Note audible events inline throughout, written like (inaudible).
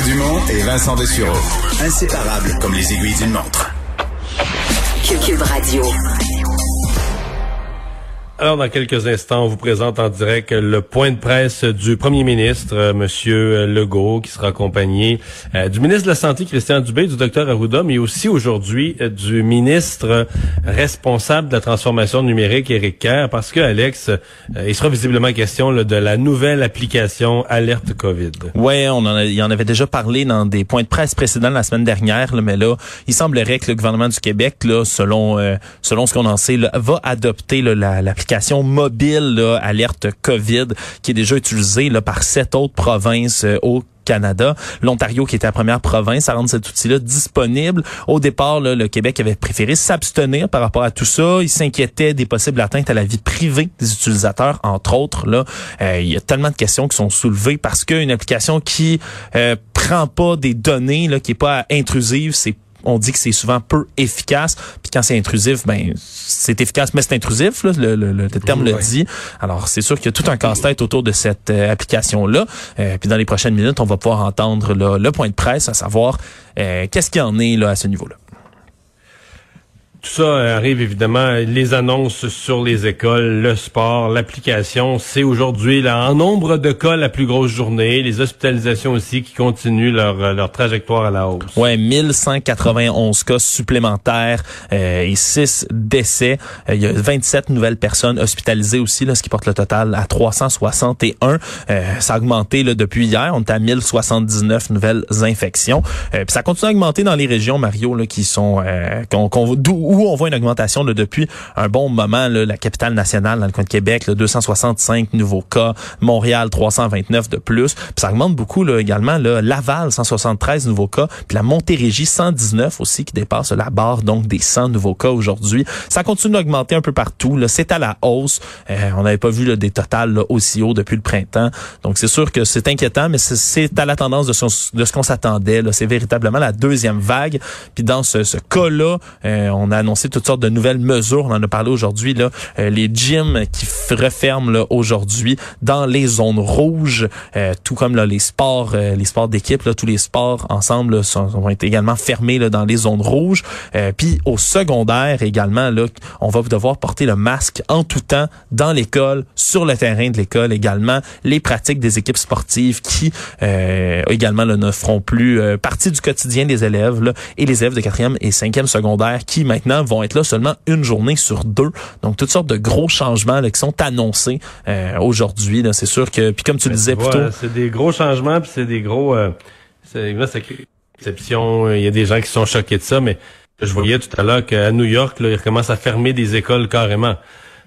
Dumont et Vincent Dessureau. Inséparables comme les aiguilles d'une montre. Cube Radio. Alors, dans quelques instants, on vous présente en direct le point de presse du premier ministre, euh, Monsieur Legault, qui sera accompagné euh, du ministre de la Santé, Christian Dubé, du docteur Arruda, mais aussi aujourd'hui euh, du ministre responsable de la transformation numérique, Éric Kerr, parce que, Alex, il sera visiblement question de la nouvelle application Alerte COVID. Ouais, on en il en avait déjà parlé dans des points de presse précédents la semaine dernière, mais là, il semblerait que le gouvernement du Québec, là, selon selon ce qu'on en sait, va adopter l'application mobile alerte COVID qui est déjà utilisée par sept autres provinces euh, au Canada. L'Ontario, qui était la première province à rendre cet outil-là disponible. Au départ, le Québec avait préféré s'abstenir par rapport à tout ça. Il s'inquiétait des possibles atteintes à la vie privée des utilisateurs, entre autres. Euh, il y a tellement de questions qui sont soulevées parce qu'une application qui euh, prend pas des données, qui est pas intrusive, c'est on dit que c'est souvent peu efficace. Puis quand c'est intrusif, ben c'est efficace, mais c'est intrusif, là, le, le, le, terme le dit. Alors c'est sûr qu'il y a tout un casse-tête autour de cette euh, application-là. Euh, puis dans les prochaines minutes, on va pouvoir entendre le point de presse, à savoir euh, qu'est-ce qu'il y en est là à ce niveau-là. Tout ça arrive évidemment, les annonces sur les écoles, le sport, l'application. C'est aujourd'hui, là, en nombre de cas, la plus grosse journée. Les hospitalisations aussi qui continuent leur, leur trajectoire à la hausse. Ouais, 1191 cas supplémentaires euh, et 6 décès. Euh, il y a 27 nouvelles personnes hospitalisées aussi, là, ce qui porte le total à 361. Euh, ça a augmenté là, depuis hier. On est à 1079 nouvelles infections. puis ça continue à augmenter dans les régions, Mario, là, qui sont qu'on, qu'on, où on voit une augmentation depuis un bon moment. la capitale nationale dans le coin de Québec, 265 nouveaux cas. Montréal, 329 de plus. Puis ça augmente beaucoup là, également. Là, Laval, 173 nouveaux cas. Puis la Montérégie, 119 aussi, qui dépasse la barre donc des 100 nouveaux cas aujourd'hui. Ça continue d'augmenter un peu partout. C'est à la hausse. Euh, on n'avait pas vu des totals aussi hauts depuis le printemps. Donc c'est sûr que c'est inquiétant, mais c'est à la tendance de ce, de ce qu'on s'attendait. C'est véritablement la deuxième vague. Puis dans ce, ce cas-là, euh, on a annoncé toutes sortes de nouvelles mesures. On en a parlé aujourd'hui. Là, euh, les gyms qui referment aujourd'hui dans les zones rouges, euh, tout comme là, les sports, euh, les sports d'équipe, tous les sports ensemble vont être également fermés dans les zones rouges. Puis au secondaire également, là, on va devoir porter le masque en tout temps dans l'école, sur le terrain de l'école également. Les pratiques des équipes sportives qui également ne feront plus partie du quotidien des élèves et les élèves de quatrième et cinquième secondaire qui maintenant vont être là seulement une journée sur deux. Donc toutes sortes de gros changements là, qui sont annoncés euh, aujourd'hui. C'est sûr que puis comme tu le disais plutôt, c'est des gros changements puis c'est des gros. Euh, c'est exception. Il y a des gens qui sont choqués de ça, mais je voyais tout à l'heure qu'à New York, là, ils recommencent à fermer des écoles carrément.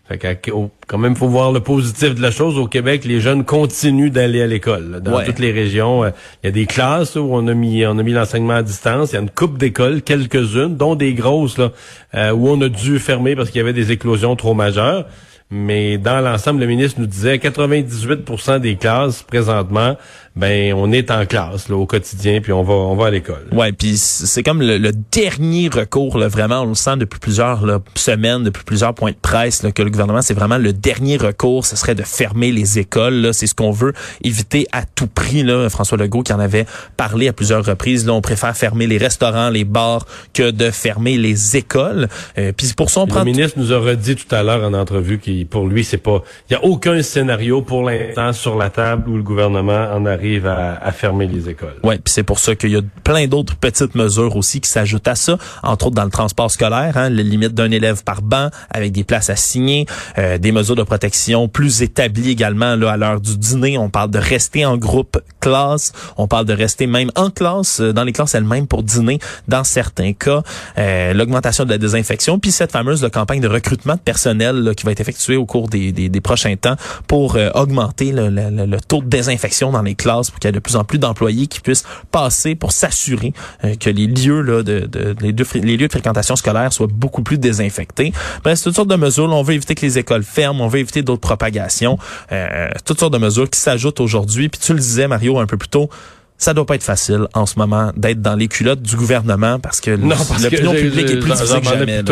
Fait que, quand même, faut voir le positif de la chose. Au Québec, les jeunes continuent d'aller à l'école. Dans toutes les régions, euh, il y a des classes où on a mis, on a mis l'enseignement à distance. Il y a une coupe d'écoles, quelques-unes, dont des grosses là, euh, où on a dû fermer parce qu'il y avait des éclosions trop majeures. Mais dans l'ensemble, le ministre nous disait 98% des classes présentement ben on est en classe là, au quotidien puis on va on va à l'école. Ouais, puis c'est comme le, dernier recours là, vraiment on le sent depuis plusieurs là, semaines, depuis plusieurs points de presse là, que le gouvernement c'est vraiment le dernier recours, ce serait de fermer les écoles c'est ce qu'on veut éviter à tout prix là, François Legault qui en avait parlé à plusieurs reprises là, on préfère fermer les restaurants, les bars que de fermer les écoles. Euh, puis pour ça on prend Le ministre nous a dit tout à l'heure en entrevue qu'il pour lui c'est pas il y a aucun scénario pour l'instant sur la table où le gouvernement en arrive à, fermer les écoles. Oui, puis c'est pour ça qu'il y a plein d'autres petites mesures aussi qui s'ajoutent à ça, entre autres dans le transport scolaire, hein, les limites d'un élève par banc avec des places à signer, euh, des mesures de protection plus établies également là, à l'heure du dîner. On parle de rester en groupe classe, on parle de rester même en classe, euh, dans les classes elles-mêmes pour dîner dans certains cas, euh, l'augmentation de la désinfection, puis cette fameuse campagne de recrutement de personnel qui va être effectuée au cours des, des, prochains temps pour augmenter le, le taux de désinfection dans les classes pour qu'il y ait de plus en plus d'employés qui puissent passer pour s'assurer euh, que les lieux là, de, de les, lieux de fréquentation scolaire soient beaucoup plus désinfectés. Bref, toutes sortes de mesures. on veut éviter que les écoles ferment, on veut éviter d'autres propagations. Euh, toutes sortes de mesures qui s'ajoutent aujourd'hui. Puis tu le disais, Mario, un peu plus tôt, ça doit pas être facile en ce moment d'être dans les culottes du gouvernement parce que l'opinion publique est plus difficile que jamais.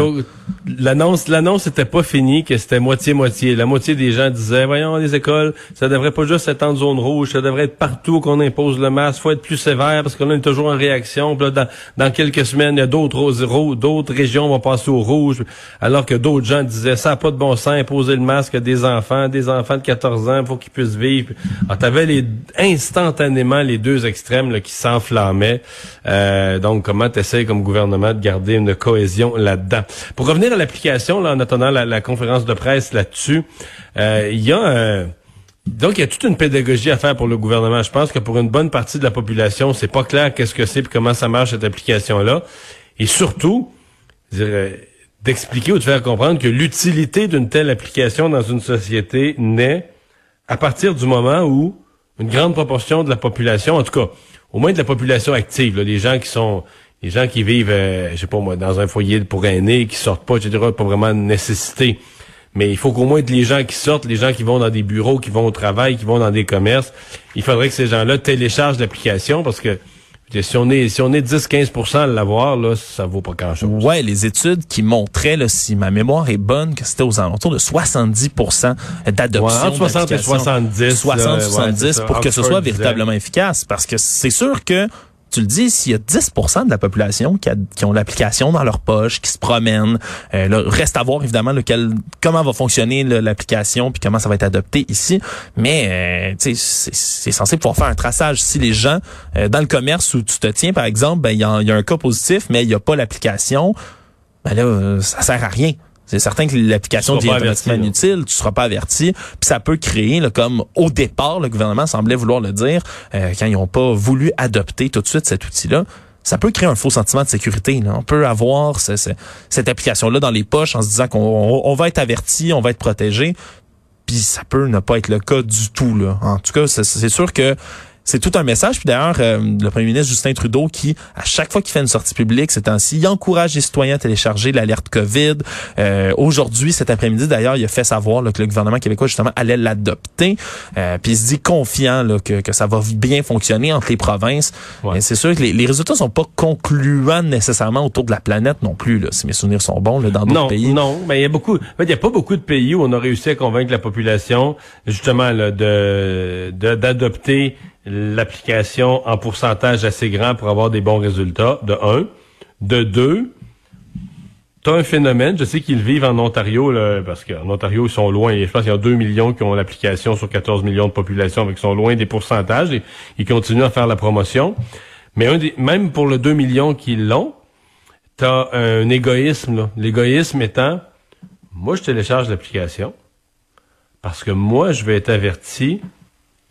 L'annonce, l'annonce était pas finie, que c'était moitié-moitié. La moitié des gens disaient, voyons, les écoles, ça devrait pas juste être en zone rouge, ça devrait être partout qu'on impose le masque, faut être plus sévère parce qu'on est toujours en réaction. dans, dans quelques semaines, il y a d'autres d'autres régions vont passer au rouge, alors que d'autres gens disaient, ça n'a pas de bon sens, imposer le masque à des enfants, des enfants de 14 ans, faut qu'ils puissent vivre. Alors, t'avais les, instantanément les deux extrêmes qui s'enflammaient. Euh, donc, comment tu essaies comme gouvernement de garder une cohésion là-dedans? Pour revenir à l'application, là, en attendant la, conférence de presse là-dessus, euh, il y a... Euh, donc, il y a toute une pédagogie à faire pour le gouvernement. Je pense que pour une bonne partie de la population, c'est pas clair qu'est-ce que c'est et comment ça marche cette application-là. Et surtout, d'expliquer ou de faire comprendre que l'utilité d'une telle application dans une société naît à partir du moment où une grande proportion de la population, en tout cas, au moins de la population active, là, des gens qui sont les gens qui vivent, euh, je sais pas moi, dans un foyer pour aînés, qui sortent pas, etc., pas vraiment de nécessité. Mais il faut qu'au moins les gens qui sortent, les gens qui vont dans des bureaux, qui vont au travail, qui vont dans des commerces, il faudrait que ces gens-là téléchargent l'application parce que si on est si on est 10-15% à l'avoir, là, ça vaut pas grand-chose. Ouais, les études qui montraient, là, si ma mémoire est bonne, que c'était aux alentours de 70% d'adoption. Ouais, entre 60 et 70. 60 70 pour que ce soit véritablement efficace. Parce que c'est sûr que tu le dis, s'il y a 10% de la population qui, a, qui ont l'application dans leur poche, qui se promènent, euh, reste à voir évidemment lequel, comment va fonctionner l'application puis comment ça va être adopté ici. Mais euh, c'est censé pouvoir faire un traçage. Si les gens euh, dans le commerce où tu te tiens, par exemple, ben il y, a un cas positif, mais il n'y a pas l'application, ben là, ça sert à rien. C'est certain que l'application devient automatiquement inutile, tu seras pas averti, puis ça peut créer, là, comme au départ, le gouvernement semblait vouloir le dire, euh, quand ils n'ont pas voulu adopter tout de suite cet outil-là, ça peut créer un faux sentiment de sécurité. Là. On peut avoir cette application-là dans les poches en se disant qu'on va être averti, on va être protégé, puis ça peut ne pas être le cas du tout. Là. En tout cas, c'est sûr que c'est tout un message. Puis d'ailleurs, euh, le premier ministre Justin Trudeau, qui, à chaque fois qu'il fait une sortie publique ces temps-ci, il encourage les citoyens à télécharger l'alerte COVID. Euh, aujourd'hui, cet après-midi, d'ailleurs, il a fait savoir que le gouvernement québécois, justement, allait l'adopter. Euh, puis il se dit confiant là, que, que, ça va bien fonctionner entre les provinces. Ouais. C'est sûr que les, les, résultats sont pas concluants nécessairement autour de la planète non plus, là, si mes souvenirs sont bons, là, dans d'autres pays. Non, mais il y a beaucoup... il y a pas beaucoup de pays où on a réussi à convaincre la population, justement, là, de d'adopter l'application en pourcentage assez grand pour avoir des bons résultats, de un. De deux, tu as un phénomène, je sais qu'ils vivent en Ontario, là, parce qu'en Ontario, ils sont loin. Je pense qu'il y a 2 millions qui ont l'application sur 14 millions de population, mais qui sont loin des pourcentages et ils continuent à faire la promotion. Mais même pour le 2 millions qui l'ont, tu as un égoïsme. L'égoïsme étant, moi, je télécharge l'application parce que moi, je vais être averti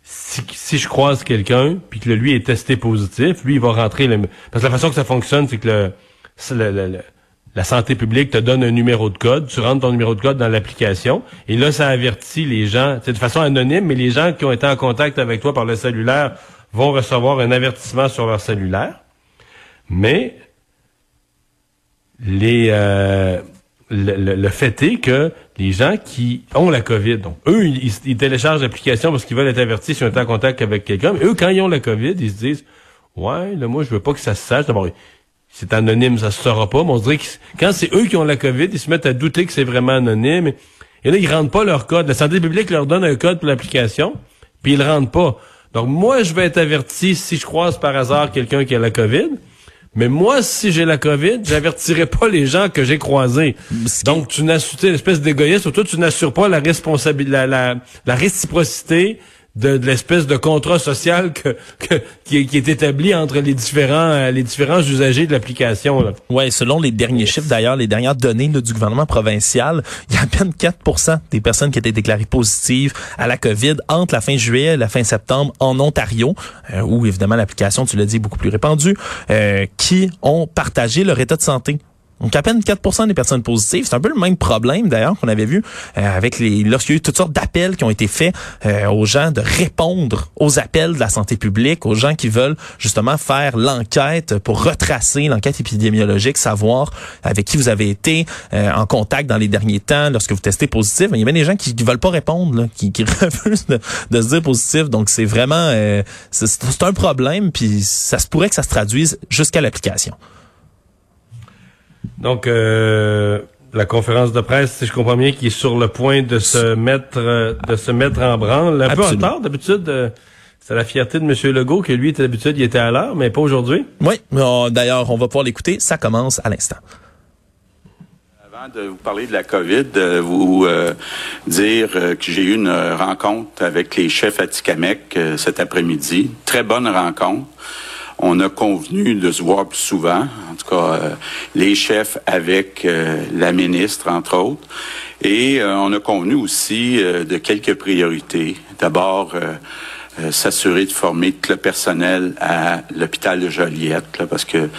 si, je croise quelqu'un, puis que lui est testé positif, lui, il va rentrer... Le, parce que la façon que ça fonctionne, c'est que le, la santé publique te donne un numéro de code, tu rentres ton numéro de code dans l'application, et là, ça avertit les gens, c'est de façon anonyme, mais les gens qui ont été en contact avec toi par le cellulaire vont recevoir un avertissement sur leur cellulaire. Mais les... Euh, le, fait est que les gens qui ont la COVID, donc eux, ils, téléchargent l'application parce qu'ils veulent être avertis si on est en contact avec quelqu'un, mais eux, quand ils ont la COVID, ils se disent Ouais, là, moi, je veux pas que ça se sache. D'abord, c'est anonyme, ça se saura pas, mais on dirait que quand c'est eux qui ont la COVID, ils se mettent à douter que c'est vraiment anonyme. Et là, ils rendent pas leur code. La santé publique leur donne un code pour l'application, puis ils le rendent pas. Donc, moi, je vais être averti si je croise par hasard quelqu'un qui a la COVID. Mais moi, si j'ai la COVID, j'avertirai pas les gens que j'ai croisés. Donc, tu n'assures, l'espèce d'égoïsme, toi, tu n'assures pas la responsabilité, la, la, la réciprocité de, l'espèce de contrat social que, qui, est établi entre les différents euh, les différents usagers de l'application. Ouais, selon les derniers chiffres d'ailleurs, les dernières données du gouvernement provincial, il y a à peine 4% des personnes qui étaient déclarées positives à la COVID entre la fin juillet et la fin septembre en Ontario, euh, où évidemment l'application, tu l'as dit, est beaucoup plus répandue, euh, qui ont partagé leur état de santé Donc, à peine 4% des personnes positives. C'est un peu le même problème, d'ailleurs, qu'on avait vu euh, avec les lorsqu'il y a eu toutes sortes d'appels qui ont été faits euh, aux gens de répondre aux appels de la santé publique, aux gens qui veulent justement faire l'enquête pour retracer l'enquête épidémiologique, savoir avec qui vous avez été euh, en contact dans les derniers temps lorsque vous testez positif. Il y a bien des gens qui, ne veulent pas répondre, qui, qui (laughs) refusent de, de, se dire positif. Donc, c'est vraiment... c'est un problème, puis ça se pourrait que ça se traduise jusqu'à l'application. Donc, euh, la conférence de presse, si je comprends bien, qui est sur le point de se mettre euh, de se mettre en branle. Un peu en retard, d'habitude. Euh, c'est la fierté de M. Legault que lui, d'habitude, il était à l'heure, mais pas aujourd'hui. Oui, d'ailleurs, on va pouvoir l'écouter. Ça commence à l'instant Avant de vous parler de la COVID, de vous dire que j'ai eu une rencontre avec les chefs à Tikamek cet après-midi. Très bonne rencontre. On a convenu de se voir plus souvent, en tout cas euh, les chefs avec euh, la ministre, entre autres. Et euh, on a convenu aussi de quelques priorités. D'abord, s'assurer de former tout le personnel à l'hôpital de Joliette, là, parce que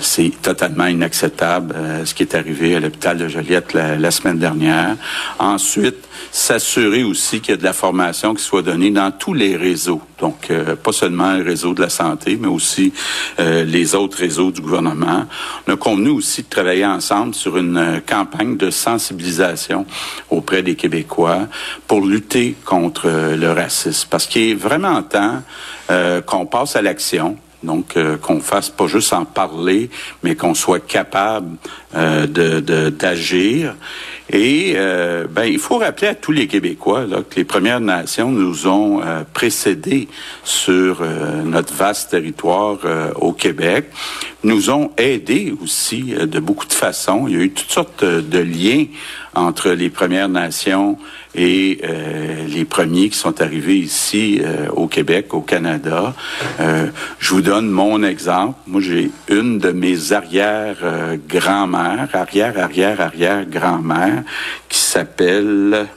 c'est totalement inacceptable ce qui est arrivé à l'hôpital de Joliette la, semaine dernière. Ensuite, s'assurer aussi qu'il y a de la formation qui soit donnée dans tous les réseaux. Donc, euh, pas seulement le réseau de la santé, mais aussi les autres réseaux du gouvernement. On a convenu aussi de travailler ensemble sur une campagne de sensibilisation auprès des Québécois pour lutter contre le racisme. Parce qu'il est vraiment temps euh, qu'on passe à l'action. Donc, euh, qu'on fasse pas juste en parler, mais qu'on soit capable euh, de d'agir. Et euh, ben, il faut rappeler à tous les Québécois là, que les Premières Nations nous ont euh, précédés sur notre vaste territoire au Québec, nous ont aidés aussi de beaucoup de façons. Il y a eu toutes sortes de liens entre les Premières Nations et euh, les premiers qui sont arrivés ici euh, au Québec, au Canada. Euh, je vous donne mon exemple. Moi, j'ai une de mes arrière-grand-mères, arrière-arrière-arrière-grand-mère, qui s'appelle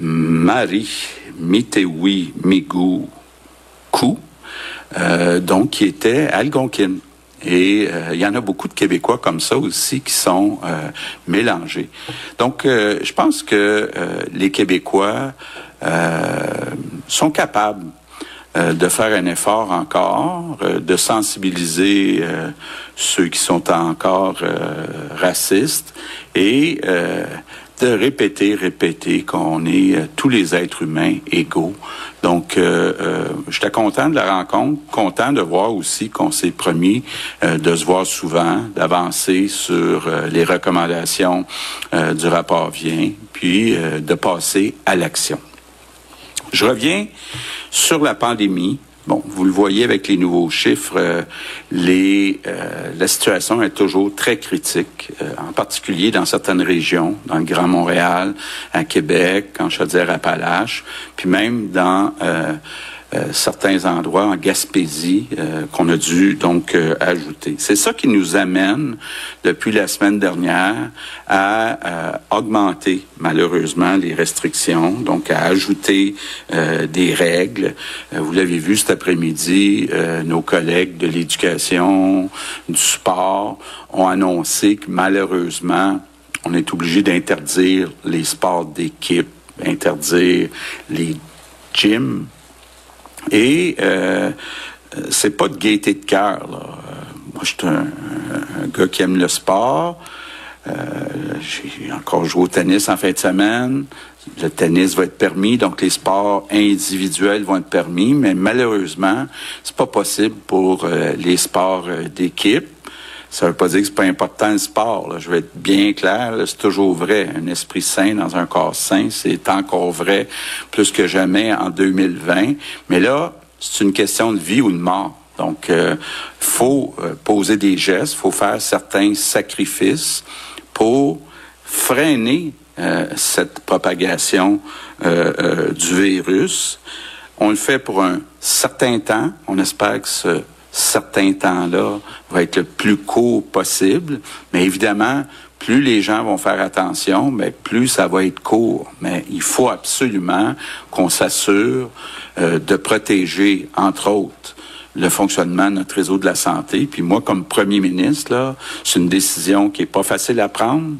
Marie Mitewi Migou Kou, donc qui était algonquine. Et euh, il y en a beaucoup de Québécois comme ça aussi qui sont euh, mélangés. Donc, euh, je pense que les Québécois sont capables de faire un effort encore, de sensibiliser ceux qui sont encore racistes et de répéter, répéter qu'on est euh, tous les êtres humains égaux. Donc, euh, euh, j'étais content de la rencontre, content de voir aussi qu'on s'est promis euh, de se voir souvent, d'avancer sur les recommandations du rapport vient, puis de passer à l'action. Je reviens sur la pandémie. Bon, vous le voyez avec les nouveaux chiffres, euh, les, euh, la situation est toujours très critique, euh, en particulier dans certaines régions, dans le Grand Montréal, à Québec, en Chaudière-Appalaches, puis même dans euh, certains endroits en Gaspésie euh, qu'on a dû donc euh, ajouter. C'est ça qui nous amène depuis la semaine dernière à augmenter malheureusement les restrictions, donc à ajouter des règles. vous l'avez vu cet après-midi, nos collègues de l'éducation, du sport ont annoncé que malheureusement on est obligé d'interdire les sports d'équipe, interdire les gyms, et euh, c'est pas de gaieté de cœur. Moi, je suis un, gars qui aime le sport. Euh, j'ai encore joué au tennis en fin de semaine. Le tennis va être permis, donc les sports individuels vont être permis, mais malheureusement, c'est pas possible pour euh, les sports euh, d'équipe. Ça veut pas dire que c'est pas important le sport. Je vais être bien clair, c'est toujours vrai. Un esprit sain dans un corps sain, c'est encore vrai plus que jamais en 2020. Mais là, c'est une question de vie ou de mort. Donc, euh, faut euh, poser des gestes, faut faire certains sacrifices pour freiner euh, cette propagation euh, du virus. On le fait pour un certain temps. On espère que ce certain temps-là va être le plus court possible. Mais évidemment, plus les gens vont faire attention, mais plus ça va être court. Mais il faut absolument qu'on s'assure euh, de protéger, entre autres, le fonctionnement de notre réseau de la santé. Puis moi, comme premier ministre, là, c'est une décision qui est pas facile à prendre.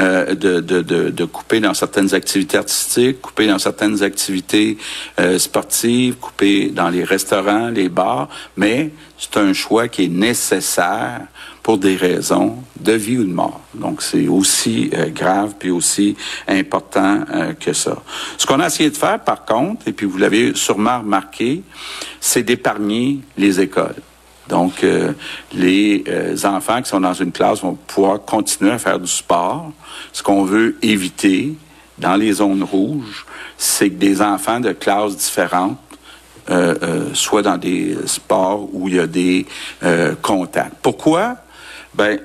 Euh, de, de, de, de, couper dans certaines activités artistiques, couper dans certaines activités euh, sportives, couper dans les restaurants, les bars, mais c'est un choix qui est nécessaire pour des raisons de vie ou de mort. Donc c'est aussi euh, grave puis aussi important que ça. Ce qu'on a essayé de faire par contre, et puis vous l'avez sûrement remarqué, c'est d'épargner les écoles. Donc, les enfants qui sont dans une classe vont pouvoir continuer à faire du sport, ce qu'on veut éviter dans les zones rouges, c'est que des enfants de classes différentes euh, euh, soient dans des sports où il y a des euh, contacts. Pourquoi? Ben,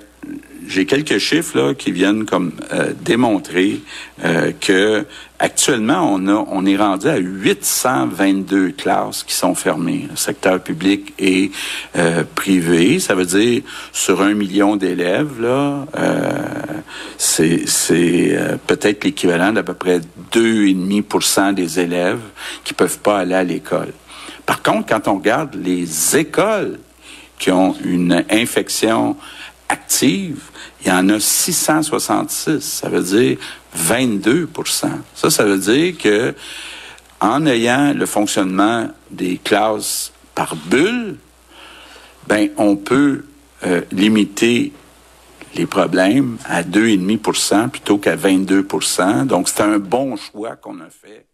j'ai quelques chiffres là, qui viennent comme euh, démontrer euh, que actuellement on a on est rendu à 822 classes qui sont fermées, secteur public et euh, privé. Ça veut dire sur un million d'élèves là, c'est c'est peut-être l'équivalent d'à peu près 2,5% des élèves qui peuvent pas aller à l'école. Par contre, quand on regarde les écoles qui ont une infection active, il y en a 666. Ça veut dire 22% Ça, ça veut dire que en ayant le fonctionnement des classes par bulle, ben on peut euh, limiter les problèmes à 2,5% plutôt qu'à 22% Donc, c'est un bon choix qu'on a fait